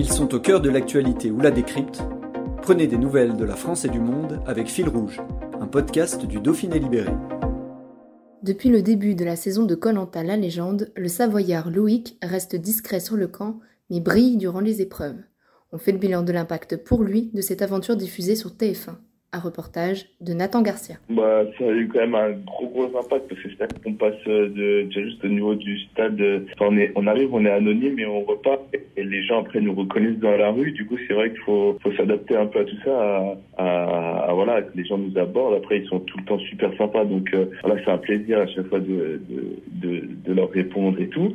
Ils sont au cœur de l'actualité ou la décrypte. Prenez des nouvelles de la France et du monde avec Fil Rouge, un podcast du Dauphiné Libéré. Depuis le début de la saison de Colanta La Légende, le Savoyard Loïc reste discret sur le camp, mais brille durant les épreuves. On fait le bilan de l'impact pour lui de cette aventure diffusée sur TF1. Un reportage de Nathan Garcia. Bah, ça a eu quand même un gros gros impact parce que c'est qu'on passe de déjà juste au niveau du stade, on, est, on arrive, on est anonyme et on repart et les gens après nous reconnaissent dans la rue. Du coup, c'est vrai qu'il faut, faut s'adapter un peu à tout ça, à, à, voilà, que les gens nous abordent. Après, ils sont tout le temps super sympas, donc euh, voilà, c'est un plaisir à chaque fois de, de, de, de, leur répondre et tout.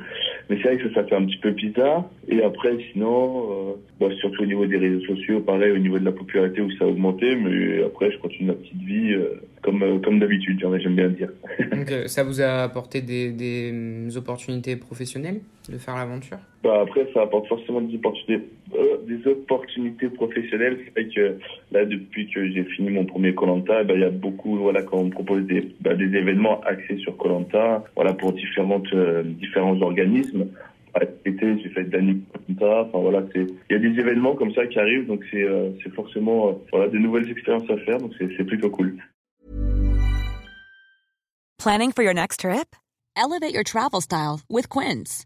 Mais c'est vrai que ça, fait un petit peu bizarre. Et après, sinon, euh, bah, surtout au niveau des réseaux sociaux, pareil, au niveau de la popularité où ça a augmenté, mais après, je continue ma petite vie euh, comme, euh, comme d'habitude, j'aime bien dire. Donc, euh, ça vous a apporté des, des hum, opportunités professionnelles de faire l'aventure? Bah Après, ça apporte forcément des opportunités, des opportunités professionnelles. C'est vrai que là, depuis que j'ai fini mon premier Colanta, bah, il y a beaucoup, voilà, quand on propose des, bah, événements axés sur Colanta, voilà, pour différentes, différents organismes été, j'ai fait d'années Enfin voilà, c'est il y a des événements comme ça qui arrivent, donc c'est euh, c'est forcément euh, voilà des nouvelles expériences à faire, donc c'est c'est plutôt cool. Planning for your next trip? Elevate your travel style with Quince.